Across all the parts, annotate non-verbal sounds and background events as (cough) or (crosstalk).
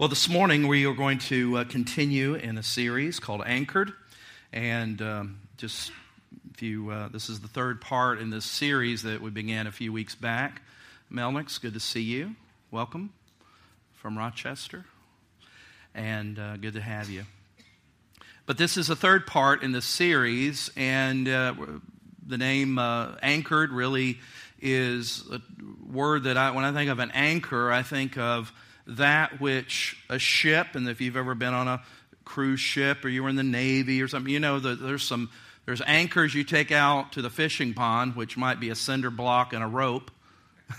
Well, this morning we are going to uh, continue in a series called Anchored. And um, just if you, uh, this is the third part in this series that we began a few weeks back. Melnix, good to see you. Welcome from Rochester. And uh, good to have you. But this is the third part in the series, and uh, the name uh, Anchored really is a word that I, when I think of an anchor, I think of that which a ship, and if you've ever been on a cruise ship or you were in the Navy or something, you know there's some there's anchors you take out to the fishing pond, which might be a cinder block and a rope,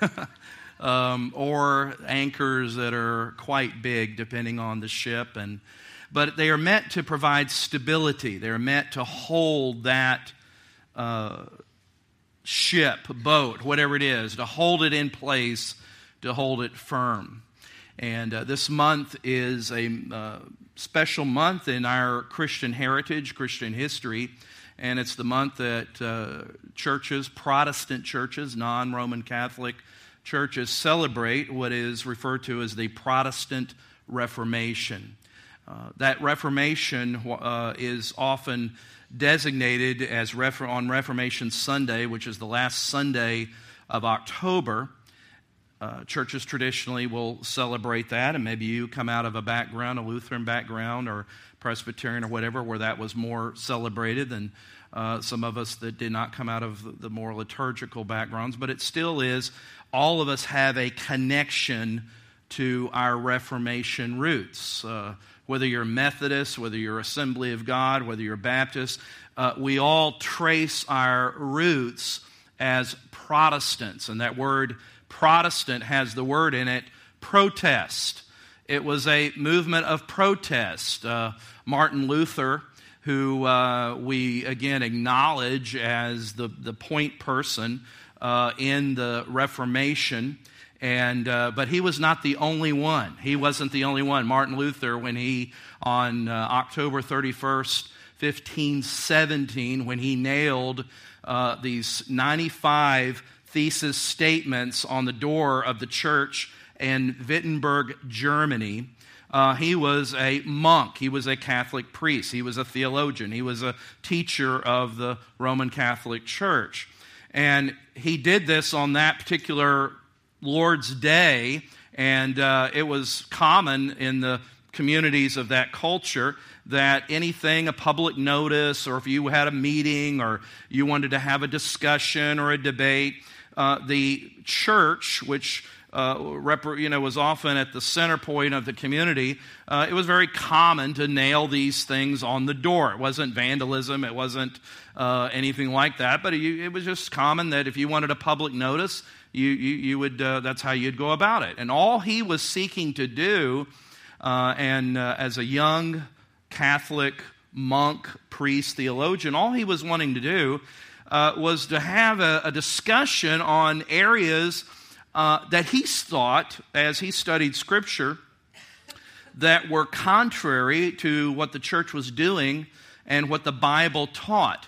(laughs) um, or anchors that are quite big, depending on the ship. And but they are meant to provide stability. They are meant to hold that uh, ship, boat, whatever it is, to hold it in place, to hold it firm. And uh, this month is a uh, special month in our Christian heritage, Christian history. And it's the month that uh, churches, Protestant churches, non Roman Catholic churches, celebrate what is referred to as the Protestant Reformation. Uh, that Reformation uh, is often designated as on Reformation Sunday, which is the last Sunday of October. Uh, churches traditionally will celebrate that, and maybe you come out of a background, a Lutheran background or Presbyterian or whatever, where that was more celebrated than uh, some of us that did not come out of the more liturgical backgrounds. But it still is, all of us have a connection to our Reformation roots. Uh, whether you're Methodist, whether you're Assembly of God, whether you're Baptist, uh, we all trace our roots as Protestants. And that word Protestant has the word in it protest. It was a movement of protest. Uh, Martin Luther, who uh, we again acknowledge as the, the point person uh, in the Reformation, and uh, but he was not the only one. He wasn't the only one. Martin Luther, when he on uh, October 31st, 1517, when he nailed uh, these 95 thesis statements on the door of the church in Wittenberg, Germany. Uh, he was a monk. He was a Catholic priest. He was a theologian. He was a teacher of the Roman Catholic Church. And he did this on that particular Lord's Day. And uh, it was common in the communities of that culture that anything, a public notice, or if you had a meeting or you wanted to have a discussion or a debate, uh, the church, which uh, rep- you know, was often at the center point of the community, uh, it was very common to nail these things on the door. It wasn't vandalism, it wasn't uh, anything like that, but it, it, was just common that if you wanted a public notice, you, you, you would, uh, that's how you'd go about it. And all he was seeking to do, uh, and as a young Catholic monk, priest, theologian, all he was wanting to do uh, was to have a, a discussion on areas uh, that he thought, as he studied Scripture, that were contrary to what the church was doing and what the Bible taught.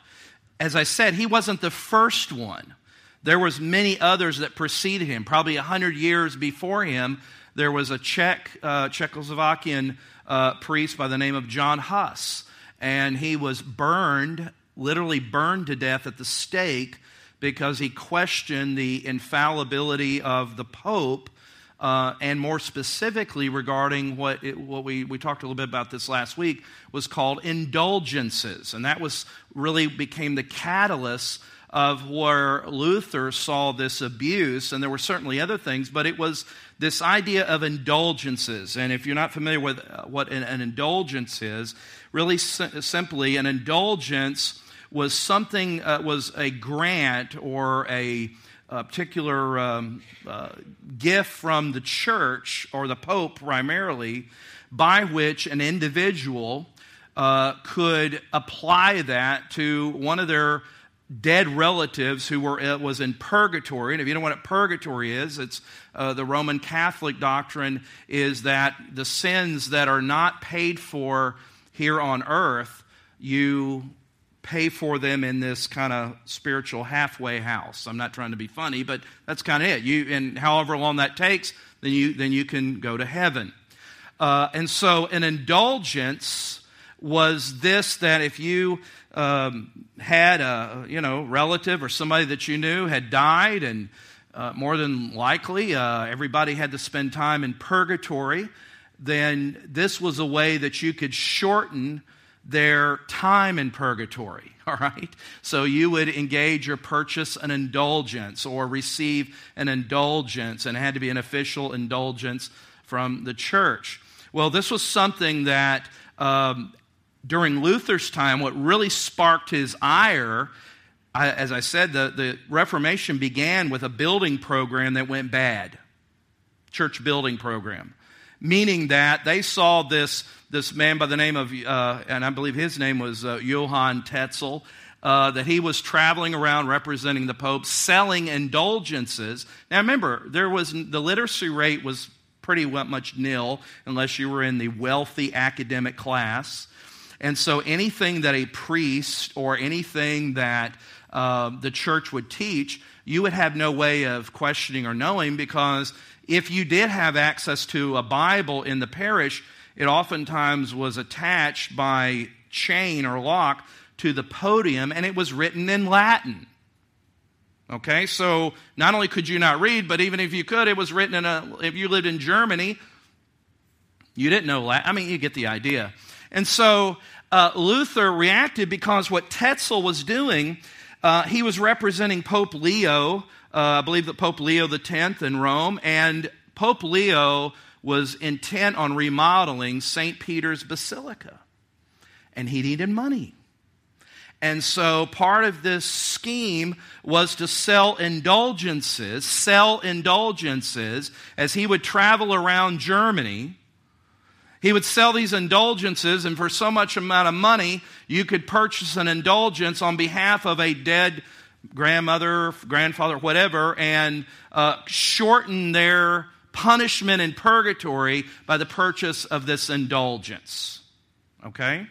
As I said, he wasn't the first one. There was many others that preceded him. Probably a hundred years before him, there was a Czech, uh, Czechoslovakian uh, priest by the name of John Huss, and he was burned literally burned to death at the stake because he questioned the infallibility of the Pope, uh, and more specifically regarding what, it, what we, we talked a little bit about this last week was called indulgences. And that was really became the catalyst of where Luther saw this abuse, and there were certainly other things, but it was this idea of indulgences. And if you're not familiar with uh, what an, an indulgence is, really simply, an indulgence was something, uh, was a grant or a, a particular um, uh, gift from the church or the Pope primarily, by which an individual uh, could apply that to one of their dead relatives who were uh, was in purgatory. And if you don't know what purgatory is, it's uh, the Roman Catholic doctrine is that the sins that are not paid for here on earth, you pay for them in this kind of spiritual halfway house. I'm not trying to be funny, but that's kind of it. You and however long that takes, then you then you can go to heaven. Uh, and so, an indulgence was this that if you um, had a you know relative or somebody that you knew had died, and uh, more than likely uh, everybody had to spend time in purgatory, then this was a way that you could shorten their time in purgatory. (laughs) All right? So you would engage or purchase an indulgence or receive an indulgence, and it had to be an official indulgence from the church. Well, this was something that um, during Luther's time, what really sparked his ire, I, as I said, the, the Reformation began with a building program that went bad, church building program, meaning that they saw this, this man by the name of, uh, and I believe his name was uh, Johann Tetzel. Uh, that he was traveling around representing the Pope, selling indulgences. Now remember, there was the literacy rate was pretty much nil unless you were in the wealthy academic class. And so anything that a priest or anything that uh, the church would teach, you would have no way of questioning or knowing because if you did have access to a Bible in the parish, it oftentimes was attached by chain or lock to the podium and it was written in Latin. Okay, so not only could you not read, but even if you could, it was written in a, if you lived in Germany, you didn't know Latin. I mean, you get the idea. And so uh, Luther reacted because what Tetzel was doing, uh, he was representing Pope Leo, uh, I believe that Pope Leo X in Rome, and Pope Leo was intent on remodeling St. Peter's Basilica. And he needed money. And so part of this scheme was to sell indulgences, sell indulgences as he would travel around Germany he would sell these indulgences, and for so much amount of money, you could purchase an indulgence on behalf of a dead grandmother, grandfather, whatever, and uh, shorten their punishment in purgatory by the purchase of this indulgence. Okay?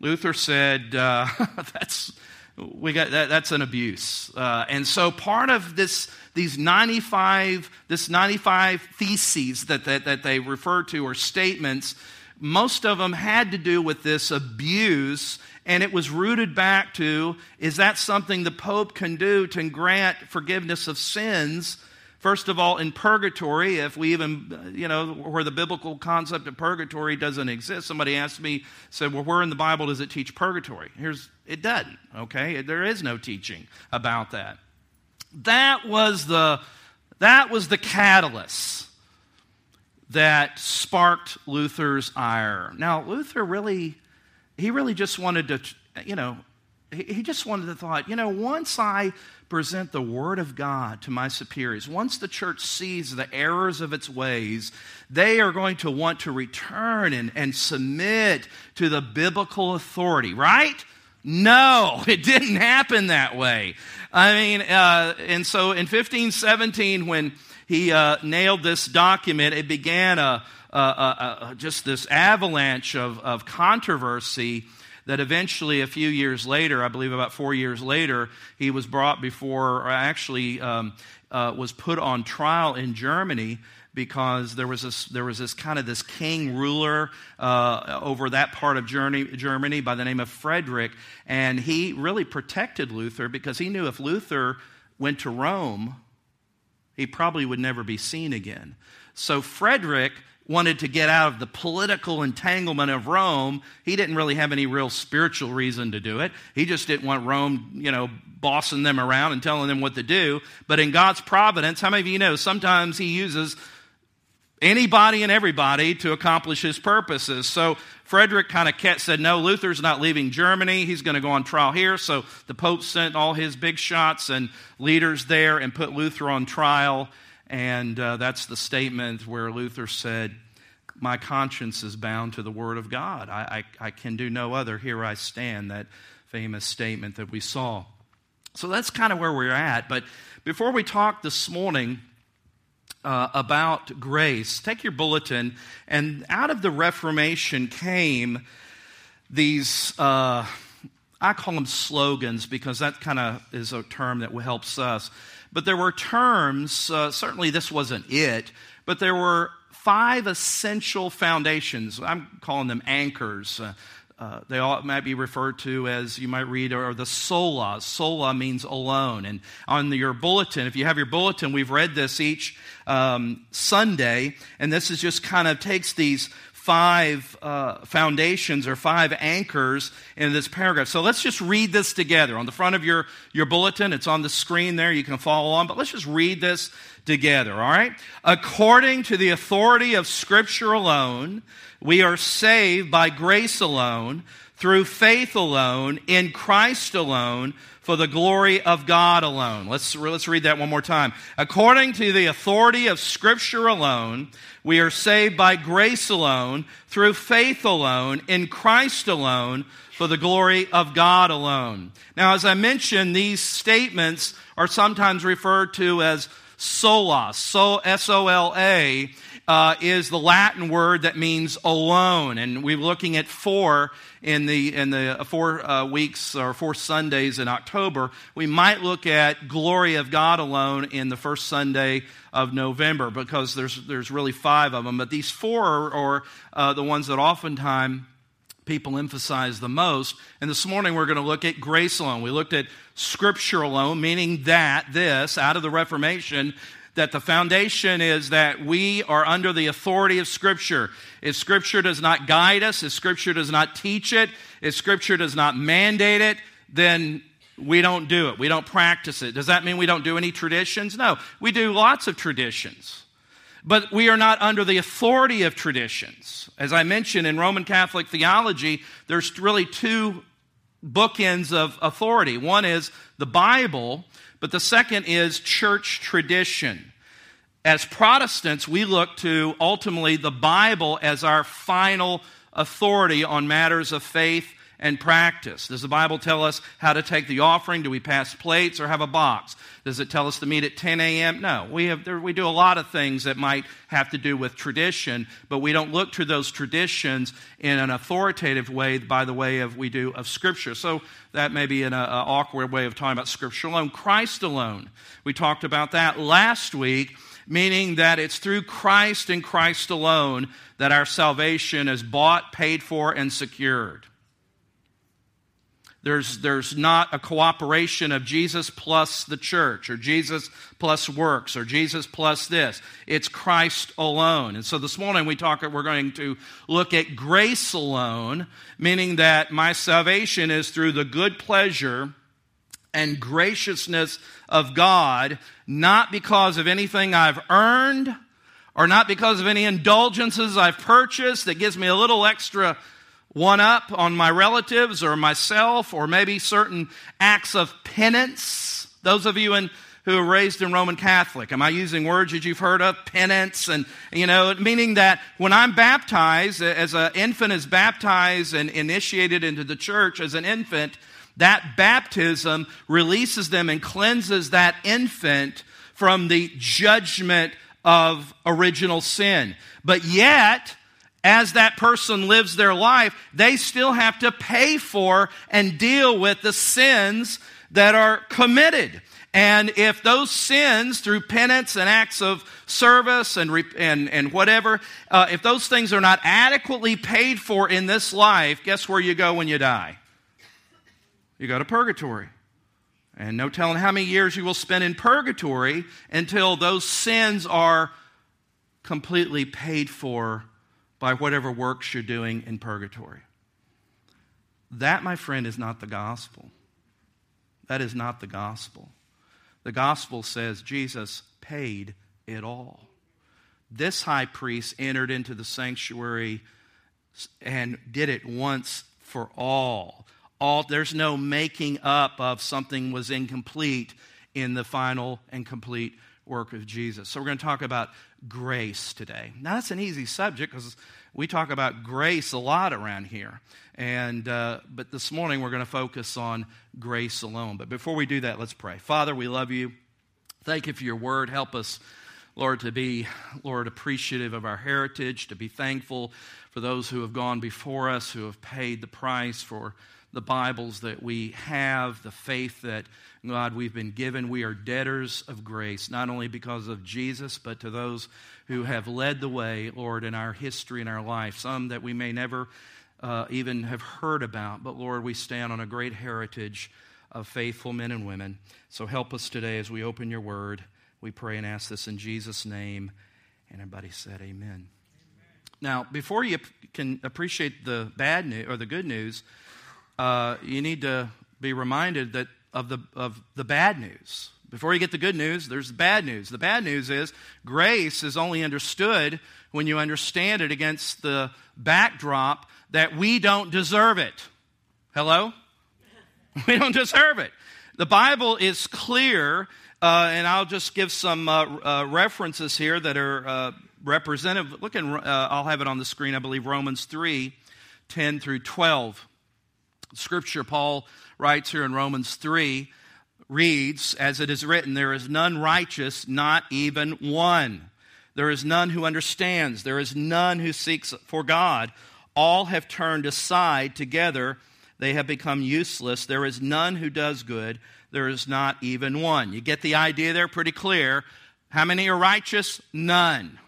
Luther said, uh, (laughs) that's, we got, that, that's an abuse. Uh, and so part of this these 95, this 95 theses that, that, that they refer to or statements, most of them had to do with this abuse, and it was rooted back to is that something the Pope can do to grant forgiveness of sins? First of all, in purgatory, if we even, you know, where the biblical concept of purgatory doesn't exist, somebody asked me, said, well, where in the Bible does it teach purgatory? Here's, it doesn't, okay? There is no teaching about that. That was the, that was the catalyst that sparked Luther's ire. Now, Luther really, he really just wanted to, you know, he just wanted to thought, you know, once I present the Word of God to my superiors, once the church sees the errors of its ways, they are going to want to return and, and submit to the biblical authority, right? No, (laughs) it didn't happen that way. I mean, uh, and so in 1517, when he uh, nailed this document, it began a, a, a, just this avalanche of, of controversy that eventually, a few years later, I believe about four years later, he was brought before, or actually um, uh, was put on trial in Germany because there was this, there was this kind of this king ruler uh, over that part of Germany by the name of Frederick, and he really protected Luther because he knew if Luther went to Rome, he probably would never be seen again. So Frederick wanted to get out of the political entanglement of Rome. He didn't really have any real spiritual reason to do it. He just didn't want Rome, you know, bossing them around and telling them what to do. But in God's providence, how many of you know sometimes He uses anybody and everybody to accomplish his purposes. So Frederick kind of said, No, Luther's not leaving Germany. He's going to go on trial here. So the Pope sent all his big shots and leaders there and put Luther on trial. And uh, that's the statement where Luther said, My conscience is bound to the Word of God. I, I, I can do no other. Here I stand. That famous statement that we saw. So that's kind of where we're at. But before we talk this morning, uh, about grace. Take your bulletin, and out of the Reformation came these, uh, I call them slogans because that kind of is a term that helps us. But there were terms, uh, certainly this wasn't it, but there were five essential foundations. I'm calling them anchors. Uh, uh, they all might be referred to as you might read or the sola. Sola means alone. And on the, your bulletin, if you have your bulletin, we've read this each um, Sunday, and this is just kind of takes these five uh, foundations or five anchors in this paragraph. So let's just read this together. On the front of your, your bulletin, it's on the screen there. You can follow along, but let's just read this together, all right? According to the authority of Scripture alone, we are saved by grace alone, through faith alone, in Christ alone, for the glory of God alone. Let's, let's read that one more time. According to the authority of Scripture alone, we are saved by grace alone, through faith alone, in Christ alone, for the glory of God alone. Now, as I mentioned, these statements are sometimes referred to as sola, so S O L A, uh, is the Latin word that means alone. And we're looking at four in the, in the four uh, weeks or four Sundays in October. We might look at glory of God alone in the first Sunday of November because there's, there's really five of them. But these four are, are uh, the ones that oftentimes people emphasize the most. And this morning we're going to look at grace alone. We looked at scripture alone, meaning that this, out of the Reformation, that the foundation is that we are under the authority of Scripture. If Scripture does not guide us, if Scripture does not teach it, if Scripture does not mandate it, then we don't do it. We don't practice it. Does that mean we don't do any traditions? No. We do lots of traditions. But we are not under the authority of traditions. As I mentioned in Roman Catholic theology, there's really two bookends of authority. One is the Bible, but the second is church tradition. As Protestants, we look to ultimately the Bible as our final authority on matters of faith and practice. Does the Bible tell us how to take the offering? Do we pass plates or have a box? Does it tell us to meet at 10 a.m.? No. We, have, we do a lot of things that might have to do with tradition, but we don't look to those traditions in an authoritative way by the way of we do of Scripture. So that may be an awkward way of talking about Scripture alone. Christ alone. We talked about that last week meaning that it's through Christ and Christ alone that our salvation is bought, paid for, and secured. There's, there's not a cooperation of Jesus plus the church, or Jesus plus works, or Jesus plus this. It's Christ alone. And so this morning we talk, we're going to look at grace alone, meaning that my salvation is through the good pleasure and graciousness of God, not because of anything I've earned, or not because of any indulgences I've purchased that gives me a little extra one up on my relatives or myself, or maybe certain acts of penance. Those of you in, who are raised in Roman Catholic, am I using words that you've heard of? Penance, and, you know, meaning that when I'm baptized, as an infant is baptized and initiated into the church as an infant, that baptism releases them and cleanses that infant from the judgment of original sin. But yet, as that person lives their life, they still have to pay for and deal with the sins that are committed. And if those sins, through penance and acts of service and, and, and whatever, uh, if those things are not adequately paid for in this life, guess where you go when you die? You go to purgatory. And no telling how many years you will spend in purgatory until those sins are completely paid for by whatever works you're doing in purgatory. That, my friend, is not the gospel. That is not the gospel. The gospel says Jesus paid it all. This high priest entered into the sanctuary and did it once for all. all there's no making up of something was incomplete in the final and complete work of Jesus. So we're going to talk about grace today. Now, that's an easy subject because we talk about grace a lot around here. And, uh, but this morning we're going to focus on grace alone. But before we do that, let's pray. Father, we love you. Thank you for your word. Help us, Lord, to be, Lord, appreciative of our heritage, to be thankful for those who have gone before us, who have paid the price for the Bibles that we have, the faith that, God, we've been given. We are debtors of grace, not only because of Jesus, but to those who have led the way, Lord, in our history and our life, some that we may never uh, even have heard about. But Lord, we stand on a great heritage of faithful men and women. So help us today as we open your word. We pray and ask this in Jesus' name. And everybody said, Amen. Amen. Now, before you can appreciate the bad news or the good news, uh, you need to be reminded that of the, of the bad news. Before you get the good news, there's the bad news. The bad news is grace is only understood when you understand it against the backdrop that we don't deserve it. Hello? (laughs) We don't deserve it. The Bible is clear, uh, and I'll just give some uh, uh, references here that are uh, representative. Look, in, uh, I'll have it on the screen, I believe, Romans 3 10 through 12. Scripture, Paul writes here in Romans 3, reads, As it is written, there is none righteous, not even one. There is none who understands. There is none who seeks for God. All have turned aside together. They have become useless. There is none who does good. There is not even one. You get the idea there pretty clear. How many are righteous? None.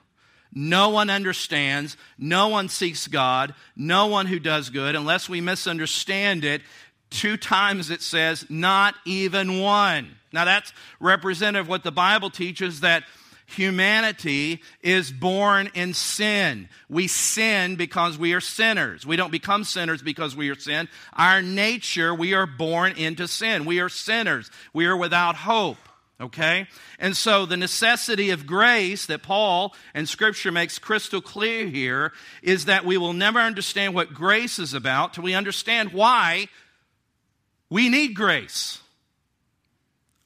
No one understands. No one seeks God. No one who does good. Unless we misunderstand it, two times it says, not even one. Now that's representative of what the Bible teaches that humanity is born in sin. We sin because we are sinners. We don't become sinners because we are sin. Our nature, we are born into sin. We are sinners. We are without hope. Okay? And so the necessity of grace that Paul and Scripture makes crystal clear here is that we will never understand what grace is about till we understand why we need grace,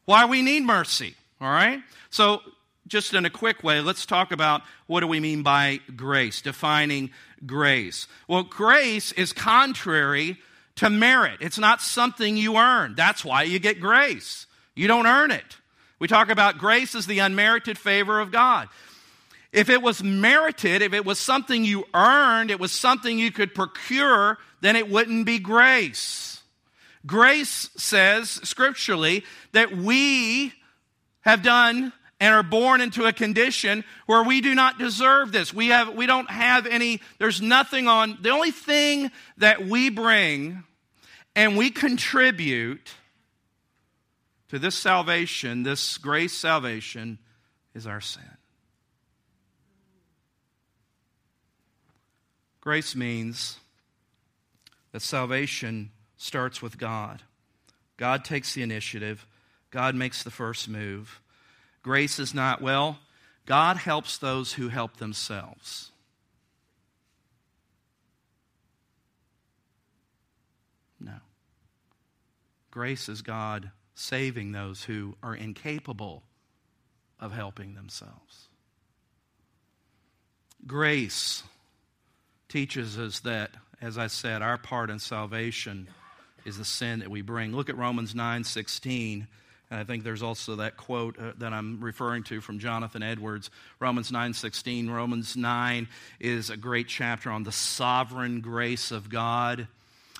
why we need mercy. All right? So just in a quick way, let's talk about what do we mean by grace, defining grace. Well, grace is contrary to merit. It's not something you earn. That's why you get grace. You don't earn it. We talk about grace as the unmerited favor of God. If it was merited, if it was something you earned, it was something you could procure, then it wouldn't be grace. Grace says scripturally that we have done and are born into a condition where we do not deserve this. We, have, we don't have any, there's nothing on, the only thing that we bring and we contribute to this salvation, this grace salvation, is our sin. Grace means that salvation starts with God. God takes the initiative, God makes the first move. Grace is not, well, God helps those who help themselves. No. Grace is God saving those who are incapable of helping themselves. Grace teaches us that, as I said, our part in salvation is the sin that we bring. Look at Romans 9 16. And I think there's also that quote uh, that I'm referring to from Jonathan Edwards, Romans 9:16. Romans 9 is a great chapter on the sovereign grace of God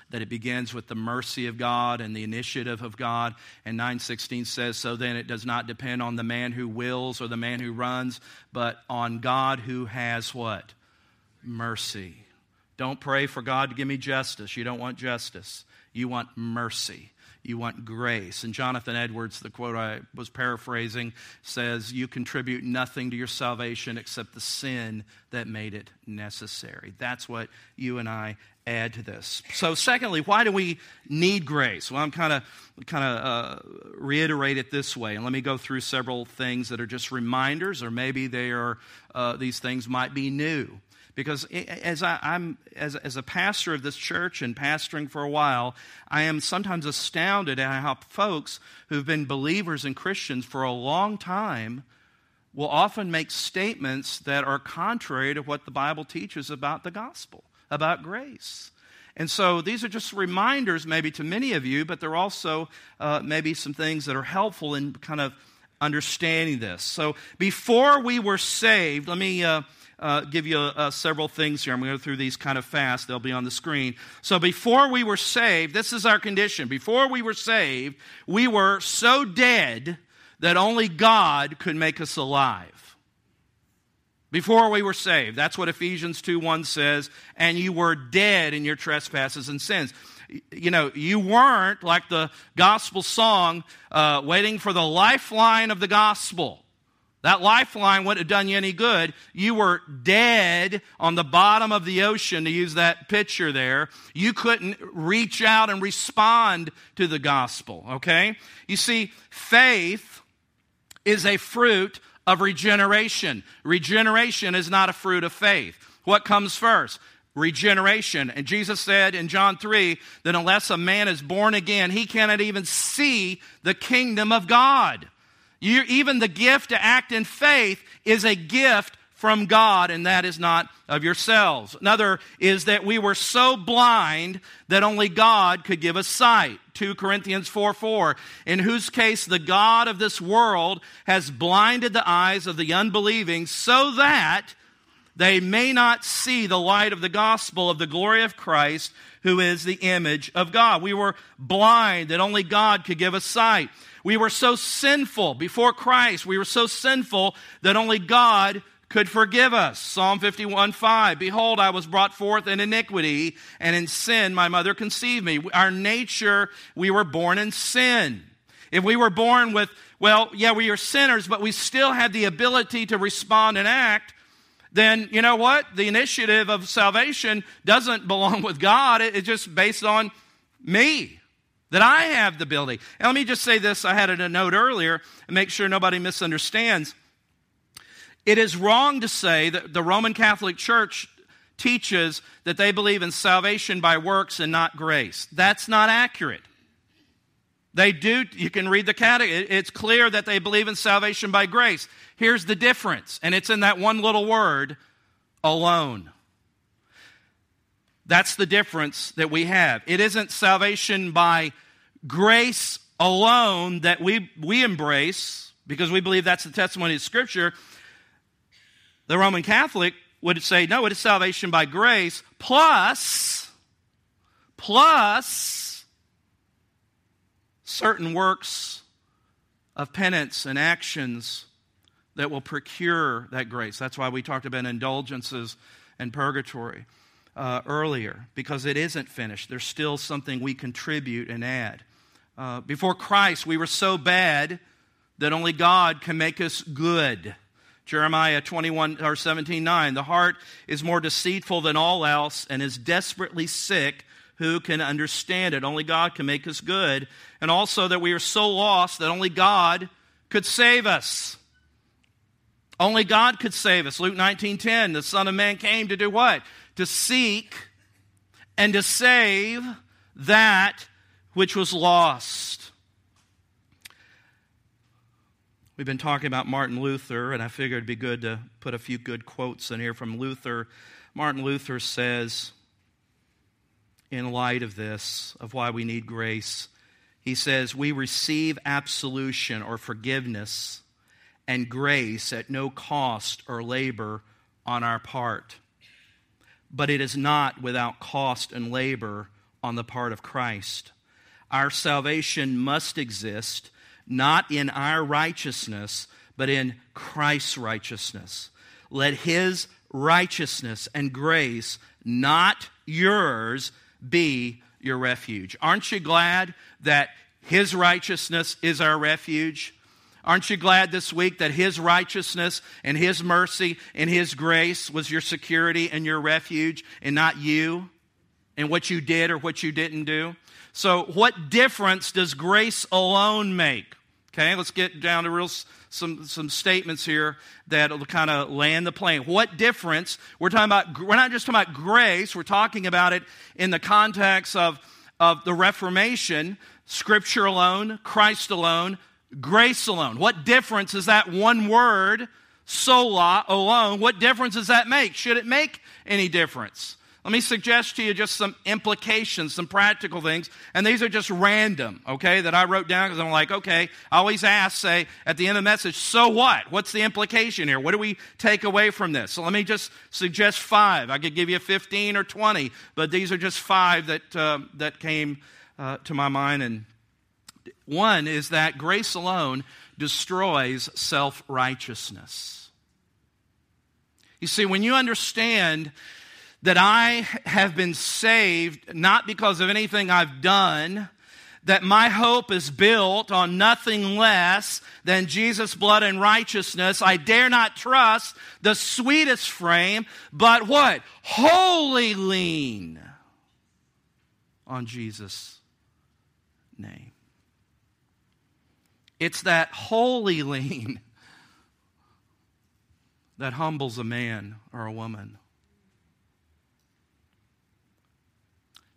that it begins with the mercy of God and the initiative of God. And 9:16 says, "So then it does not depend on the man who wills or the man who runs, but on God who has what? Mercy." Don't pray for God to give me justice. You don't want justice. You want mercy you want grace. And Jonathan Edwards, the quote I was paraphrasing, says, You contribute nothing to your salvation except the sin that made it necessary. That's what you and I add to this. So, secondly, why do we need grace? Well, I'm kind of kind of uh, reiterate it this way, and let me go through several things that are just reminders, or maybe they are uh, these things might be new. Because as I, am as, as a pastor of this church and pastoring for a while, I am sometimes astounded at how folks who've been believers and Christians for a long time will often make statements that are contrary to what the Bible teaches about the gospel, about grace. And so these are just reminders, maybe to many of you, but they're also uh, maybe some things that are helpful in kind of understanding this. So before we were saved, let me. Uh, uh, give you uh, several things here. I'm going to go through these kind of fast. They'll be on the screen. So, before we were saved, this is our condition. Before we were saved, we were so dead that only God could make us alive. Before we were saved. That's what Ephesians 2 1 says. And you were dead in your trespasses and sins you know, you weren't like the gospel song, uh, waiting for the lifeline of the gospel. That lifeline wouldn't have done you any good. You were dead on the bottom of the ocean, to use that picture there. You couldn't reach out and respond to the gospel, okay? You see, faith is a fruit of regeneration. Regeneration is not a fruit of faith. What comes first? Regeneration. And Jesus said in John 3 that unless a man is born again, he cannot even see the kingdom of God. You, even the gift to act in faith is a gift from God, and that is not of yourselves. Another is that we were so blind that only God could give us sight. 2 Corinthians 4 4, in whose case the God of this world has blinded the eyes of the unbelieving so that they may not see the light of the gospel of the glory of Christ, who is the image of God. We were blind that only God could give us sight. We were so sinful before Christ. We were so sinful that only God could forgive us. Psalm 51 5. Behold, I was brought forth in iniquity, and in sin my mother conceived me. Our nature, we were born in sin. If we were born with, well, yeah, we are sinners, but we still had the ability to respond and act, then you know what? The initiative of salvation doesn't belong with God. It's just based on me that I have the ability. And let me just say this I had a note earlier and make sure nobody misunderstands. It is wrong to say that the Roman Catholic Church teaches that they believe in salvation by works and not grace. That's not accurate. They do, you can read the catechism. It's clear that they believe in salvation by grace. Here's the difference, and it's in that one little word alone. That's the difference that we have. It isn't salvation by grace alone that we, we embrace because we believe that's the testimony of Scripture, the Roman Catholic would say, no, it is salvation by grace plus, plus certain works of penance and actions that will procure that grace. That's why we talked about indulgences and purgatory uh, earlier, because it isn't finished. There's still something we contribute and add. Uh, before Christ, we were so bad that only God can make us good. Jeremiah 21 or 17, 9. The heart is more deceitful than all else and is desperately sick. Who can understand it? Only God can make us good. And also that we are so lost that only God could save us. Only God could save us. Luke 19:10, the Son of Man came to do what? To seek and to save that which was lost. We've been talking about Martin Luther, and I figured it'd be good to put a few good quotes in here from Luther. Martin Luther says, in light of this, of why we need grace, he says, We receive absolution or forgiveness and grace at no cost or labor on our part. But it is not without cost and labor on the part of Christ. Our salvation must exist not in our righteousness, but in Christ's righteousness. Let his righteousness and grace, not yours, be your refuge. Aren't you glad that his righteousness is our refuge? Aren't you glad this week that His righteousness and His mercy and His grace was your security and your refuge and not you and what you did or what you didn't do? So, what difference does grace alone make? Okay, let's get down to real some some statements here that will kind of land the plane. What difference? We're talking about. We're not just talking about grace. We're talking about it in the context of of the Reformation, Scripture alone, Christ alone, grace alone. What difference is that one word, sola alone? What difference does that make? Should it make any difference? Let me suggest to you just some implications, some practical things. And these are just random, okay, that I wrote down because I'm like, okay, I always ask, say, at the end of the message, so what? What's the implication here? What do we take away from this? So let me just suggest five. I could give you 15 or 20, but these are just five that, uh, that came uh, to my mind. And one is that grace alone destroys self righteousness. You see, when you understand that I have been saved not because of anything I've done, that my hope is built on nothing less than Jesus' blood and righteousness. I dare not trust the sweetest frame, but what? Wholly lean on Jesus' name. It's that holy (laughs) lean that humbles a man or a woman.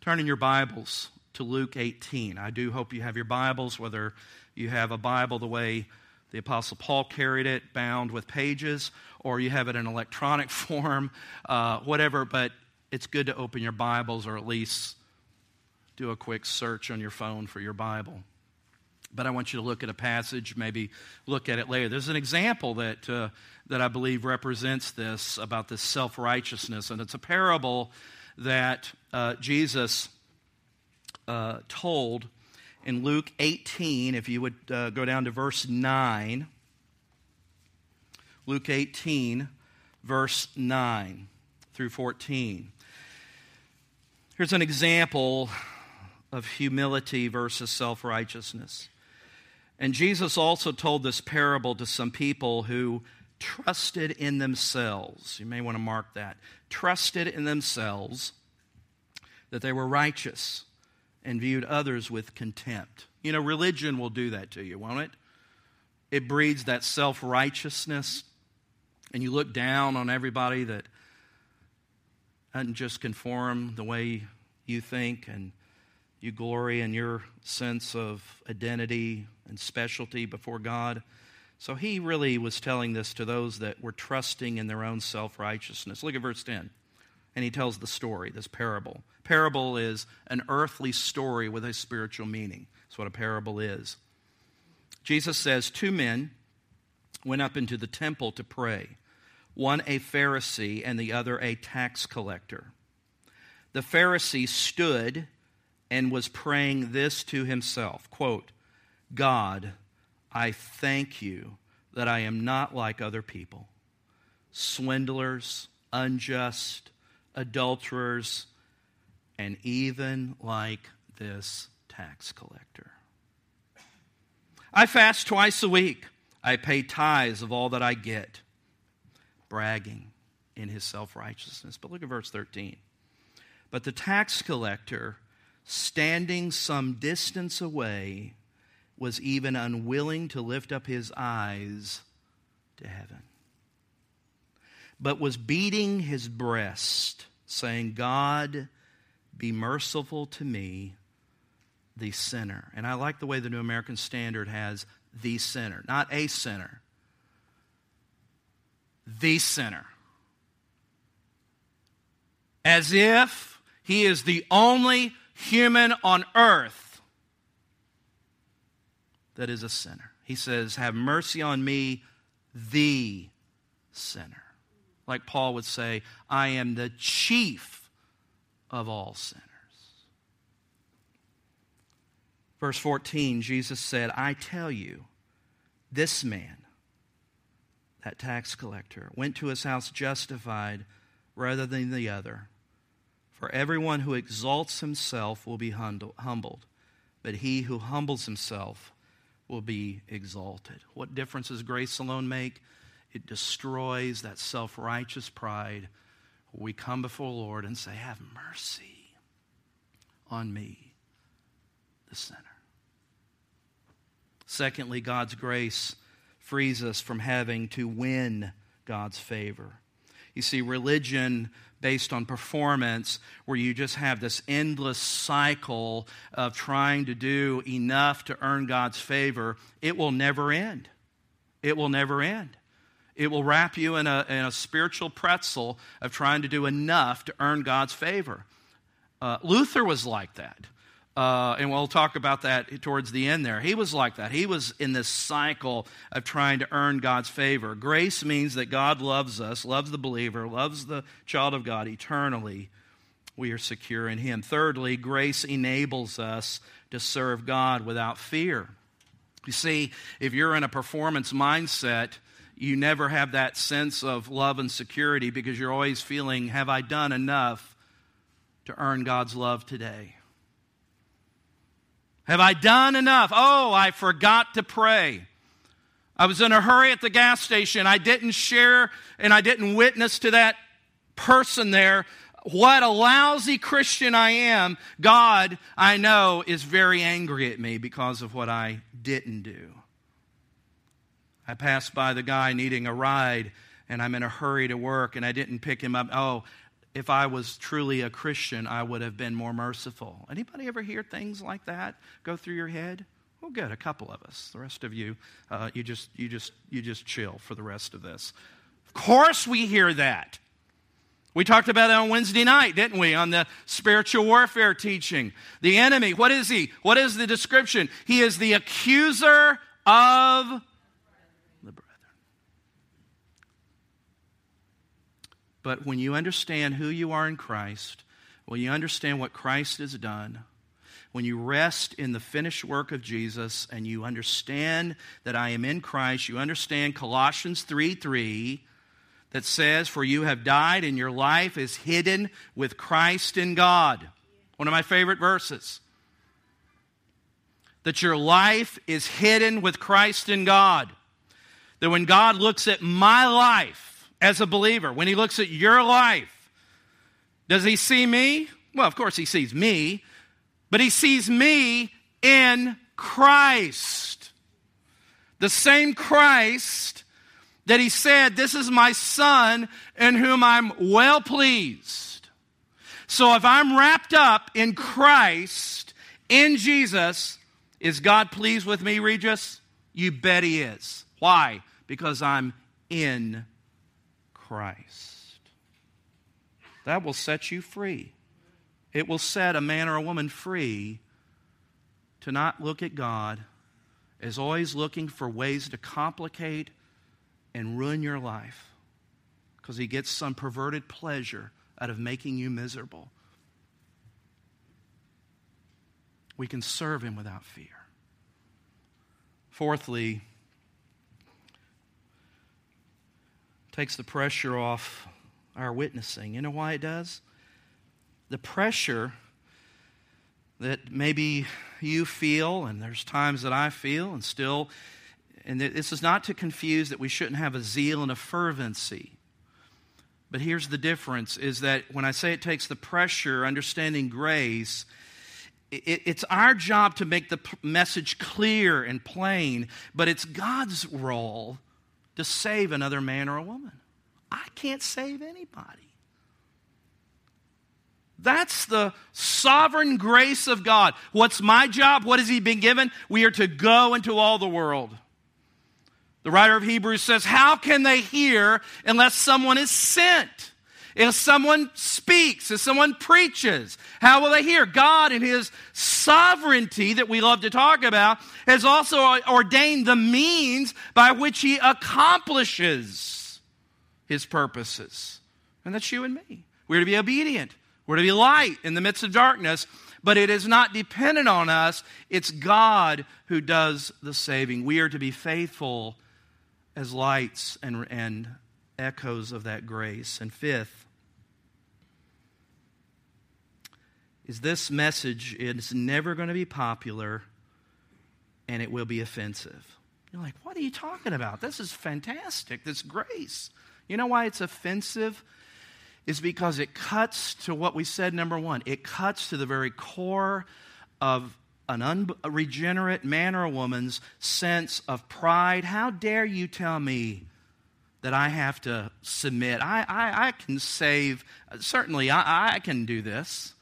Turn in your Bibles to Luke 18. I do hope you have your Bibles, whether you have a Bible the way the Apostle Paul carried it, bound with pages, or you have it in electronic (laughs) form, uh, whatever, but it's good to open your Bibles or at least do a quick search on your phone for your Bible. But I want you to look at a passage, maybe look at it later. There's an example that, uh, that I believe represents this about this self righteousness, and it's a parable that uh, Jesus uh, told in Luke 18, if you would uh, go down to verse 9. Luke 18, verse 9 through 14. Here's an example of humility versus self righteousness. And Jesus also told this parable to some people who trusted in themselves. You may want to mark that. Trusted in themselves that they were righteous and viewed others with contempt. You know, religion will do that to you, won't it? It breeds that self righteousness, and you look down on everybody that doesn't just conform the way you think, and you glory in your sense of identity and specialty before God. So he really was telling this to those that were trusting in their own self righteousness. Look at verse 10. And he tells the story, this parable. Parable is an earthly story with a spiritual meaning. That's what a parable is. Jesus says, Two men went up into the temple to pray, one a Pharisee and the other a tax collector. The Pharisee stood and was praying this to himself quote, God, I thank you that I am not like other people, swindlers, unjust, adulterers, and even like this tax collector. I fast twice a week. I pay tithes of all that I get, bragging in his self righteousness. But look at verse 13. But the tax collector, standing some distance away, was even unwilling to lift up his eyes to heaven, but was beating his breast, saying, God, be merciful to me, the sinner. And I like the way the New American Standard has the sinner, not a sinner, the sinner. As if he is the only human on earth that is a sinner. He says, Have mercy on me, the sinner. Like Paul would say, I am the chief of all sinners. Verse 14, Jesus said, I tell you, this man, that tax collector, went to his house justified rather than the other. For everyone who exalts himself will be humbled, but he who humbles himself will be exalted. What difference does grace alone make? It destroys that self righteous pride we come before the Lord and say, Have mercy on me, the sinner. Secondly, God's grace frees us from having to win God's favor. You see, religion based on performance, where you just have this endless cycle of trying to do enough to earn God's favor, it will never end. It will never end. It will wrap you in a, in a spiritual pretzel of trying to do enough to earn God's favor. Uh, Luther was like that. Uh, and we'll talk about that towards the end there. He was like that. He was in this cycle of trying to earn God's favor. Grace means that God loves us, loves the believer, loves the child of God eternally. We are secure in Him. Thirdly, grace enables us to serve God without fear. You see, if you're in a performance mindset, you never have that sense of love and security because you're always feeling, Have I done enough to earn God's love today? Have I done enough? Oh, I forgot to pray. I was in a hurry at the gas station. I didn't share and I didn't witness to that person there what a lousy Christian I am. God, I know, is very angry at me because of what I didn't do. I passed by the guy needing a ride and I'm in a hurry to work and I didn't pick him up. Oh, if I was truly a Christian, I would have been more merciful. Anybody ever hear things like that go through your head? Well, good, a couple of us. The rest of you, uh, you just, you just, you just chill for the rest of this. Of course, we hear that. We talked about it on Wednesday night, didn't we? On the spiritual warfare teaching. The enemy, what is he? What is the description? He is the accuser of But when you understand who you are in Christ, when you understand what Christ has done, when you rest in the finished work of Jesus and you understand that I am in Christ, you understand Colossians 3 3 that says, For you have died and your life is hidden with Christ in God. One of my favorite verses. That your life is hidden with Christ in God. That when God looks at my life, as a believer, when he looks at your life, does he see me? Well, of course, he sees me, but he sees me in Christ. The same Christ that he said, This is my son in whom I'm well pleased. So if I'm wrapped up in Christ, in Jesus, is God pleased with me, Regis? You bet he is. Why? Because I'm in Christ. That will set you free. It will set a man or a woman free to not look at God as always looking for ways to complicate and ruin your life because he gets some perverted pleasure out of making you miserable. We can serve him without fear. Fourthly, takes the pressure off our witnessing. You know why it does? The pressure that maybe you feel, and there's times that I feel, and still, and this is not to confuse that we shouldn't have a zeal and a fervency. But here's the difference is that when I say it takes the pressure, understanding grace, it's our job to make the message clear and plain, but it's God's role to save another man or a woman. I can't save anybody. That's the sovereign grace of God. What's my job? What has He been given? We are to go into all the world. The writer of Hebrews says, How can they hear unless someone is sent? If someone speaks, if someone preaches, how will they hear? God, in His sovereignty that we love to talk about, has also ordained the means by which He accomplishes His purposes. And that's you and me. We're to be obedient, we're to be light in the midst of darkness, but it is not dependent on us. It's God who does the saving. We are to be faithful as lights and, and echoes of that grace. And fifth, is this message is never going to be popular and it will be offensive. You're like, what are you talking about? This is fantastic, this grace. You know why it's offensive? Is because it cuts to what we said, number one, it cuts to the very core of an unregenerate man or woman's sense of pride. How dare you tell me that I have to submit? I, I, I can save, certainly, I, I can do this.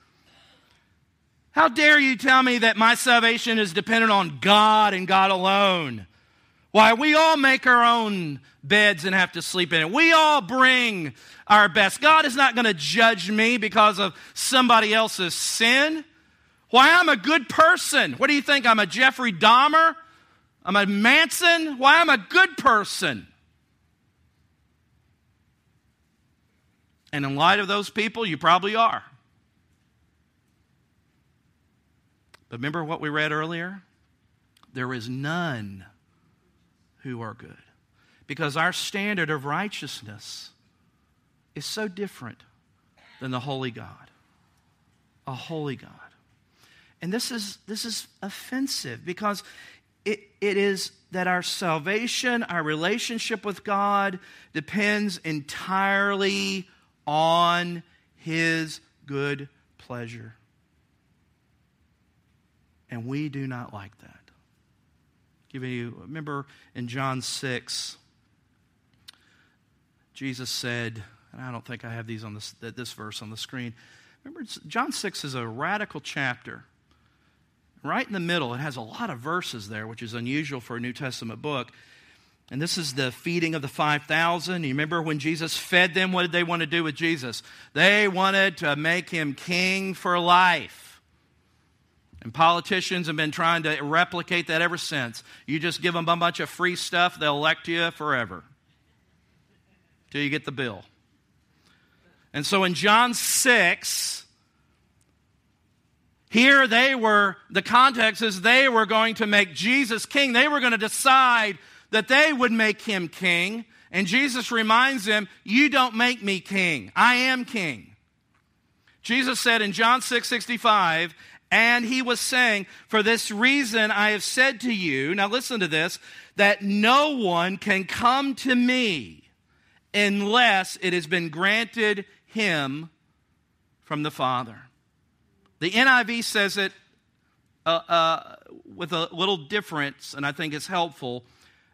How dare you tell me that my salvation is dependent on God and God alone? Why, we all make our own beds and have to sleep in it. We all bring our best. God is not going to judge me because of somebody else's sin. Why, I'm a good person. What do you think? I'm a Jeffrey Dahmer? I'm a Manson? Why, I'm a good person. And in light of those people, you probably are. But remember what we read earlier? There is none who are good. Because our standard of righteousness is so different than the holy God. A holy God. And this is, this is offensive because it, it is that our salvation, our relationship with God, depends entirely on His good pleasure. And we do not like that. Giving you, remember in John 6, Jesus said, and I don't think I have these on this, this verse on the screen. Remember, John 6 is a radical chapter. Right in the middle, it has a lot of verses there, which is unusual for a New Testament book. And this is the feeding of the 5,000. You remember when Jesus fed them, what did they want to do with Jesus? They wanted to make him king for life. And politicians have been trying to replicate that ever since. You just give them a bunch of free stuff, they'll elect you forever till you get the bill. And so in John 6, here they were, the context is they were going to make Jesus king. They were going to decide that they would make him king. And Jesus reminds them, You don't make me king, I am king. Jesus said in John 6 65, and he was saying, For this reason I have said to you, now listen to this, that no one can come to me unless it has been granted him from the Father. The NIV says it uh, uh, with a little difference, and I think it's helpful.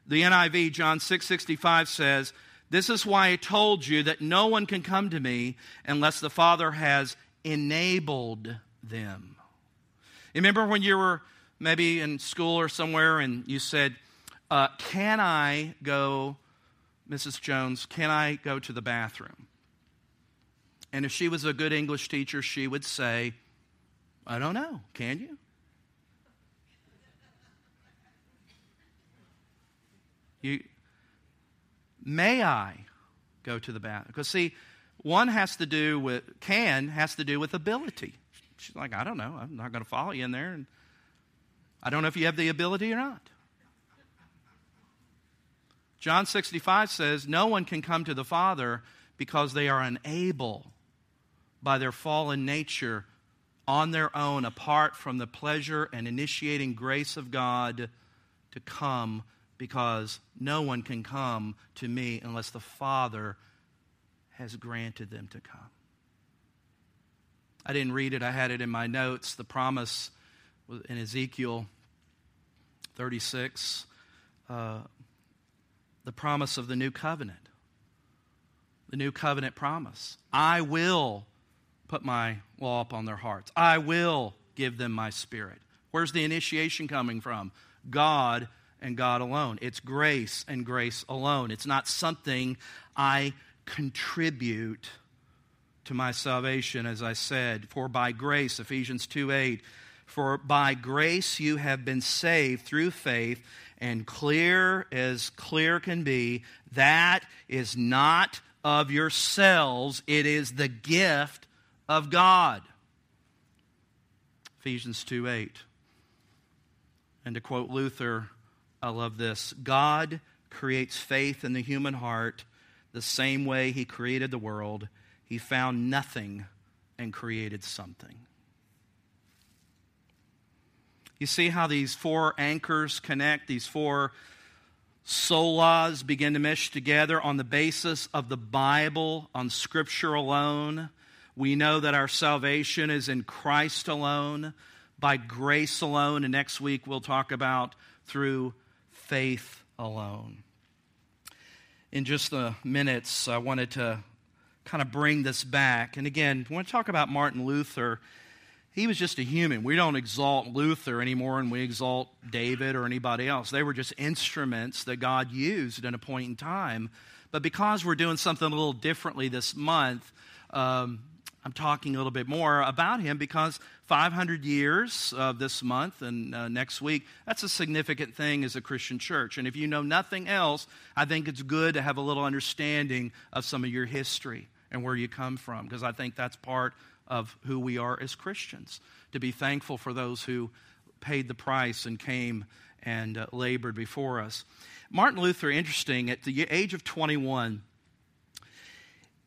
The NIV, John 6:65 says, "This is why I told you that no one can come to me unless the Father has enabled them." Remember when you were maybe in school or somewhere and you said, uh, Can I go, Mrs. Jones, can I go to the bathroom? And if she was a good English teacher, she would say, I don't know. Can you? You may I go to the bathroom? Because see, one has to do with can has to do with ability. She's like, I don't know. I'm not going to follow you in there. And I don't know if you have the ability or not. John 65 says, No one can come to the Father because they are unable by their fallen nature on their own, apart from the pleasure and initiating grace of God, to come because no one can come to me unless the Father has granted them to come. I didn't read it, I had it in my notes. The promise in Ezekiel 36, uh, the promise of the new covenant. The new covenant promise. I will put my law upon their hearts, I will give them my spirit. Where's the initiation coming from? God and God alone. It's grace and grace alone. It's not something I contribute to my salvation, as I said. For by grace, Ephesians 2 8, for by grace you have been saved through faith, and clear as clear can be, that is not of yourselves, it is the gift of God. Ephesians 2 8. And to quote Luther, I love this God creates faith in the human heart the same way he created the world he found nothing and created something. You see how these four anchors connect, these four solas begin to mesh together on the basis of the Bible, on Scripture alone. We know that our salvation is in Christ alone, by grace alone, and next week we'll talk about through faith alone. In just the minutes, I wanted to kind of bring this back. And again, when we talk about Martin Luther, he was just a human. We don't exalt Luther anymore and we exalt David or anybody else. They were just instruments that God used at a point in time. But because we're doing something a little differently this month, um, I'm talking a little bit more about him because 500 years of this month and uh, next week, that's a significant thing as a Christian church. And if you know nothing else, I think it's good to have a little understanding of some of your history and where you come from because I think that's part of who we are as Christians. To be thankful for those who paid the price and came and uh, labored before us. Martin Luther, interesting, at the age of 21,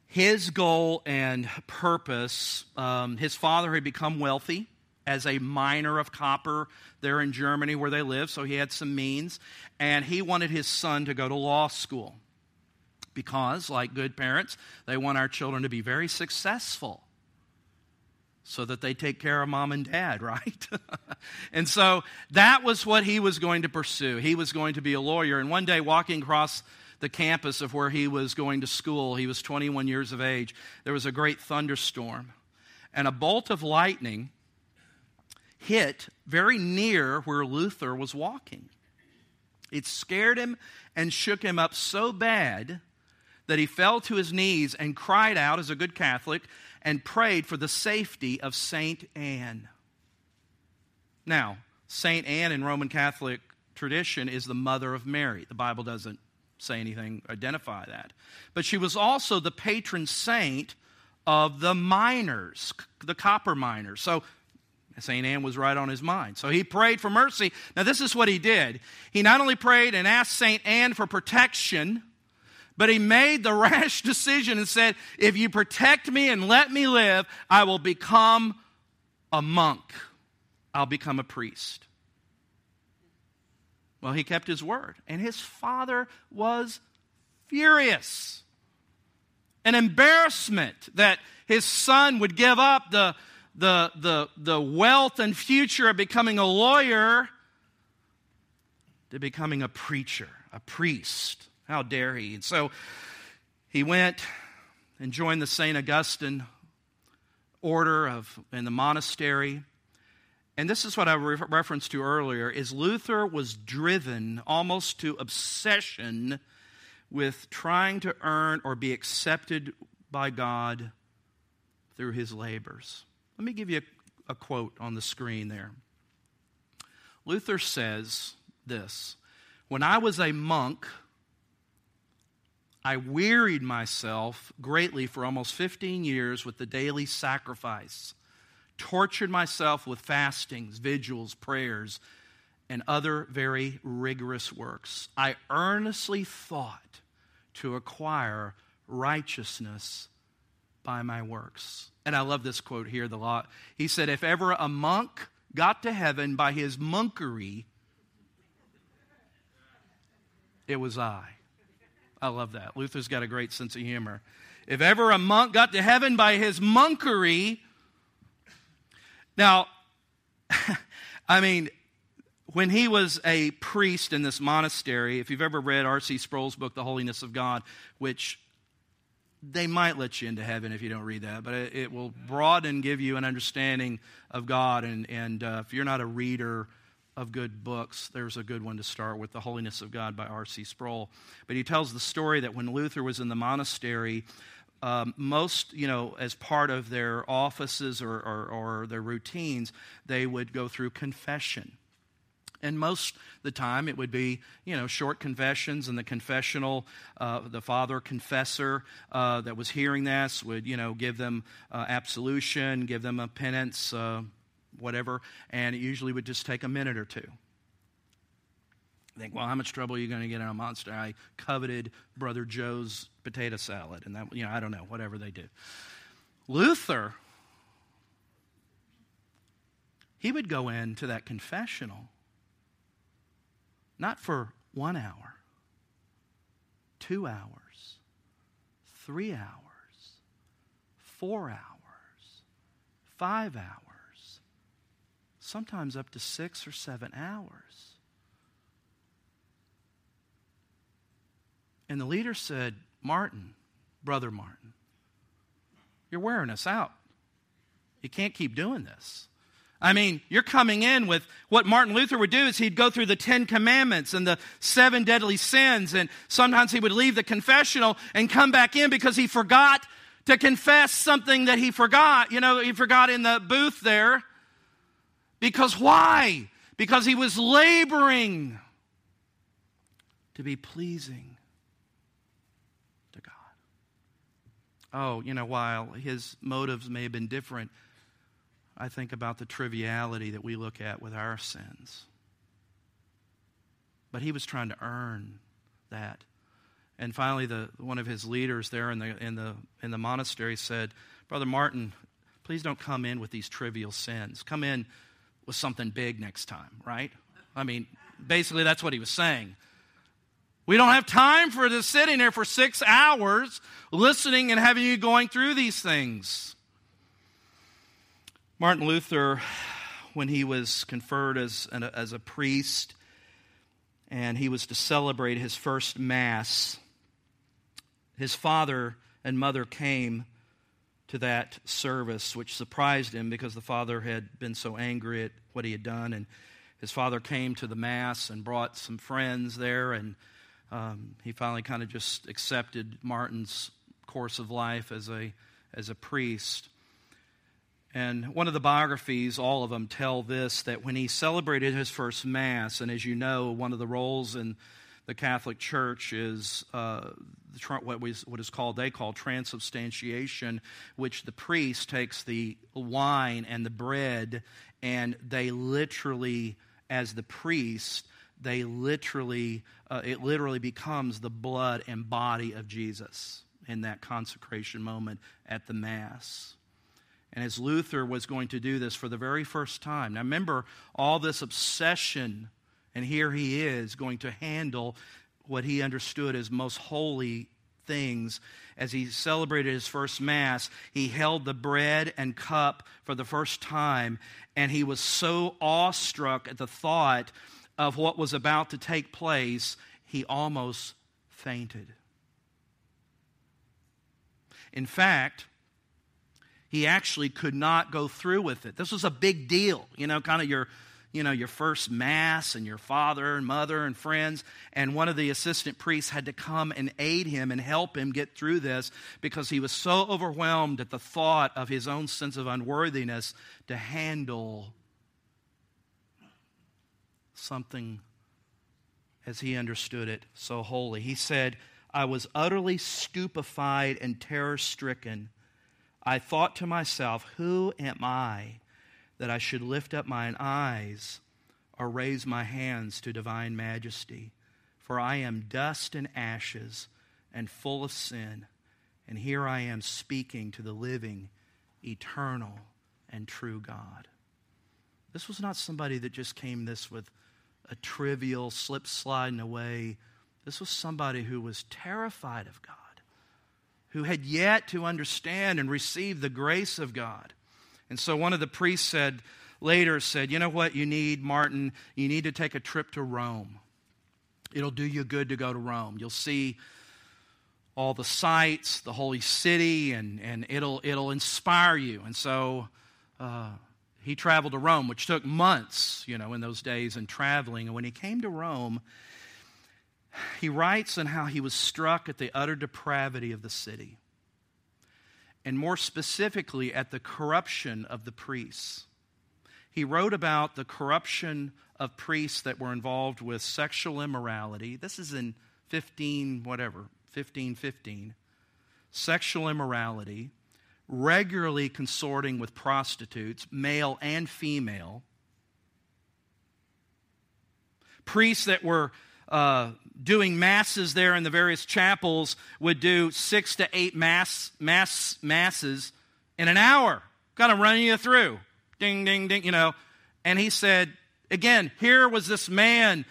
his goal and purpose, um, his father had become wealthy as a miner of copper there in Germany where they lived, so he had some means. And he wanted his son to go to law school because, like good parents, they want our children to be very successful so that they take care of mom and dad, (laughs) right? and so that was what he was going to pursue. He was going to be a lawyer. And one day, walking across the campus of where he was going to school. He was 21 years of age. There was a great thunderstorm, and a bolt of lightning hit very near where Luther was walking. It scared him and shook him up so bad that he fell to his knees and cried out as a good Catholic and prayed for the safety of Saint Anne. Now, Saint Anne in Roman Catholic tradition is the mother of Mary. The Bible doesn't say anything, identify that. But she was also the patron saint of the miners, the copper miners. So St. Anne was right on his mind. So he prayed for mercy. Now, this is what he did. He not only prayed and asked St. Anne for protection, but he made the (laughs) rash decision and said, If you protect me and let me live, I will become a monk. I'll become a priest. Well, he kept his word, and his father was furious. An embarrassment that his son would give up the, the, the, the wealth and future of becoming a lawyer to becoming a preacher, a priest. How dare he? And so he went and joined the St. Augustine order of in the monastery and this is what I re- referenced to earlier, is Luther was driven almost to obsession with trying to earn or be accepted by God through his labors. Let me give you a, a quote on the screen there. Luther says this When I was a monk, I wearied myself greatly for almost 15 years with the daily sacrifice tortured myself with fastings, vigils, prayers, and other very rigorous works. I earnestly thought to acquire righteousness by my works. And I love this quote here the lot. He said, If ever a monk got to heaven by his monkery, it was I. I love that. Luther's got a great sense of humor. If ever a monk got to heaven by his monkery, now, (laughs) I mean, when he was a priest in this monastery, if you've ever read R.C. Sproul's book, The Holiness of God, which they might let you into heaven if you don't read that, but it, it will broaden, and give you an understanding of God. And, and uh, if you're not a reader of good books, there's a good one to start with, The Holiness of God by R.C. Sproul. But he tells the story that when Luther was in the monastery, um, most, you know, as part of their offices or, or, or their routines, they would go through confession. And most the time it would be, you know, short confessions, and the confessional, uh, the father confessor uh, that was hearing this would, you know, give them uh, absolution, give them a penance, uh, whatever, and it usually would just take a minute or two think, well, how much trouble are you going to get in a monster? I coveted Brother Joe's potato salad. And that, you know, I don't know, whatever they do. Luther, he would go into that confessional not for one hour, two hours, three hours, four hours, five hours, sometimes up to six or seven hours. And the leader said, Martin, Brother Martin, you're wearing us out. You can't keep doing this. I mean, you're coming in with what Martin Luther would do is he'd go through the Ten Commandments and the seven deadly sins, and sometimes he would leave the confessional and come back in because he forgot to confess something that he forgot. You know, he forgot in the booth there. Because why? Because he was laboring to be pleasing to God. Oh, you know, while his motives may have been different, I think about the triviality that we look at with our sins. But he was trying to earn that. And finally, the, one of his leaders there in the, in, the, in the monastery said, Brother Martin, please don't come in with these trivial sins. Come in with something big next time, right? I mean, basically, that's what he was saying. We don't have time for this sitting there for six hours listening and having you going through these things. Martin Luther, when he was conferred as, an, as a priest and he was to celebrate his first Mass, his father and mother came to that service, which surprised him because the father had been so angry at what he had done. And his father came to the Mass and brought some friends there, and um, he finally kind of just accepted Martin's course of life as a, as a priest. And one of the biographies, all of them tell this that when he celebrated his first Mass, and as you know, one of the roles in the Catholic Church is uh, what, what is called, they call transubstantiation, which the priest takes the wine and the bread and they literally, as the priest, they literally, uh, it literally becomes the blood and body of Jesus in that consecration moment at the Mass. And as Luther was going to do this for the very first time, now remember all this obsession, and here he is going to handle what he understood as most holy things. As he celebrated his first Mass, he held the bread and cup for the first time, and he was so awestruck at the thought of what was about to take place, he almost fainted. In fact, he actually could not go through with it. This was a big deal, you know, kind of your you know, your first mass and your father and mother and friends. And one of the assistant priests had to come and aid him and help him get through this because he was so overwhelmed at the thought of his own sense of unworthiness to handle something as he understood it so holy. He said, I was utterly stupefied and terror stricken I thought to myself, Who am I that I should lift up mine eyes or raise my hands to divine majesty? For I am dust and ashes and full of sin, and here I am speaking to the living, eternal, and true God. This was not somebody that just came this with a trivial slip sliding away. This was somebody who was terrified of God who had yet to understand and receive the grace of God. And so one of the priests said, later said, You know what you need, Martin? You need to take a trip to Rome. It'll do you good to go to Rome. You'll see all the sights, the holy city, and, and it'll, it'll inspire you. And so uh, he traveled to Rome, which took months, you know, in those days in traveling. And when he came to Rome, he writes on how he was struck at the utter depravity of the city, and more specifically at the corruption of the priests. He wrote about the corruption of priests that were involved with sexual immorality. This is in 15, whatever, 1515. Sexual immorality, regularly consorting with prostitutes, male and female. Priests that were uh, doing masses there in the various chapels would do six to eight mass, mass masses in an hour, kind of running you through. Ding, ding, ding, you know. And he said, again, here was this man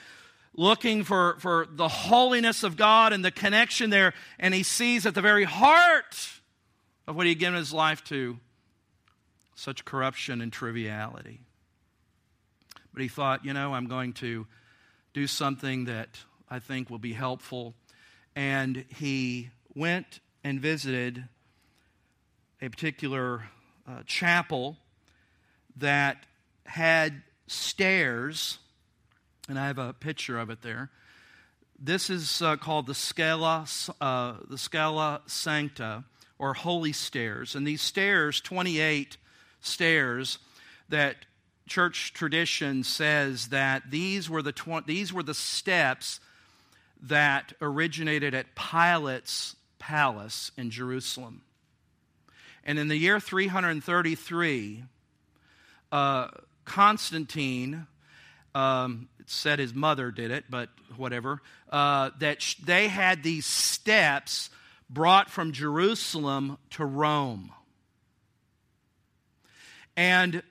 looking for, for the holiness of God and the connection there, and he sees at the very heart of what he had given his life to such corruption and triviality. But he thought, you know, I'm going to do something that I think will be helpful. And he went and visited a particular uh, chapel that had stairs, and I have a picture of it there. This is uh, called the Scala, uh, the Scala Sancta, or holy stairs. And these stairs, 28 stairs, that church tradition says that these were the, tw- these were the steps that originated at Pilate's palace in Jerusalem. And in the year 333, uh, Constantine, um, said his mother did it, but whatever, uh, that sh- they had these steps brought from Jerusalem to Rome. And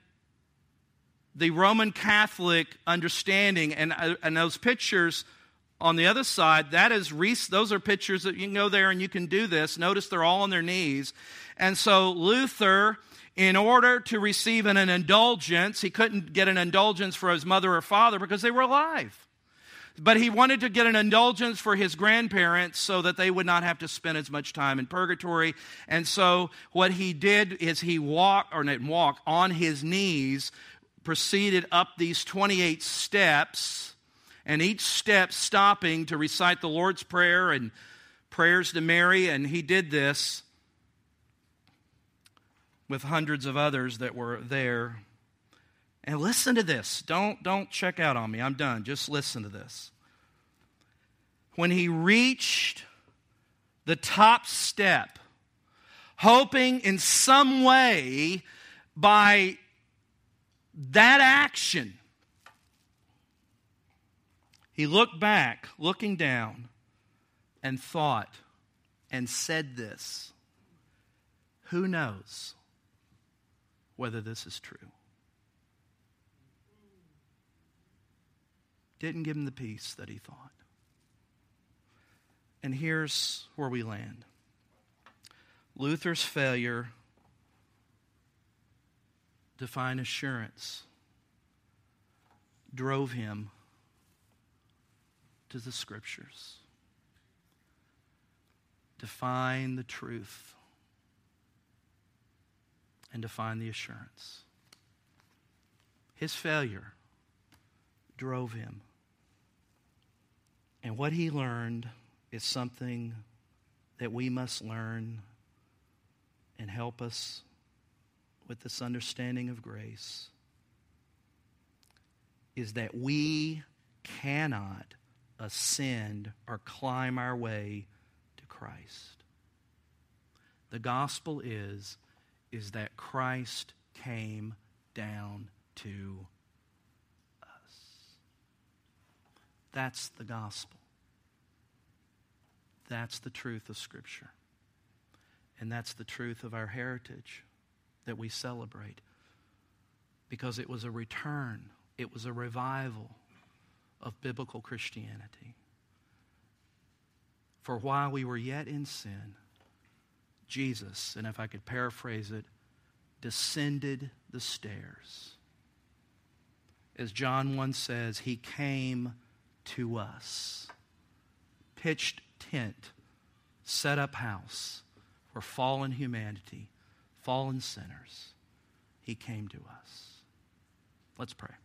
the Roman Catholic understanding, and, uh, and those pictures on the other side, that is, those are pictures that you can go there and you can do this. Notice they're all on their knees. And so Luther, in order to receive an, an indulgence, he couldn't get an indulgence for his mother or father because they were alive. But he wanted to get an indulgence for his grandparents so that they would not have to spend as much time in purgatory. And so what he did is he walked, or didn't walk, on his knees, proceeded up these 28 steps and each step stopping to recite the Lord's Prayer and prayers to Mary, and he did this with hundreds of others that were there. And listen to this. Don't, don't check out on me. I'm done. Just listen to this. When he reached the top step, hoping in some way by that action he looked back, looking down, and thought and said this Who knows whether this is true? Didn't give him the peace that he thought. And here's where we land Luther's failure to find assurance drove him to the scriptures. to find the truth and to find the assurance. His failure drove him. And what he learned is something that we must learn and help us with this understanding of grace is that we cannot ascend or climb our way to Christ. The gospel is is that Christ came down to us. That's the gospel. That's the truth of Scripture. And that's the truth of our heritage that we celebrate. Because it was a return, it was a revival, of biblical Christianity. For while we were yet in sin, Jesus, and if I could paraphrase it, descended the stairs. As John 1 says, he came to us, pitched tent, set up house for fallen humanity, fallen sinners. He came to us. Let's pray.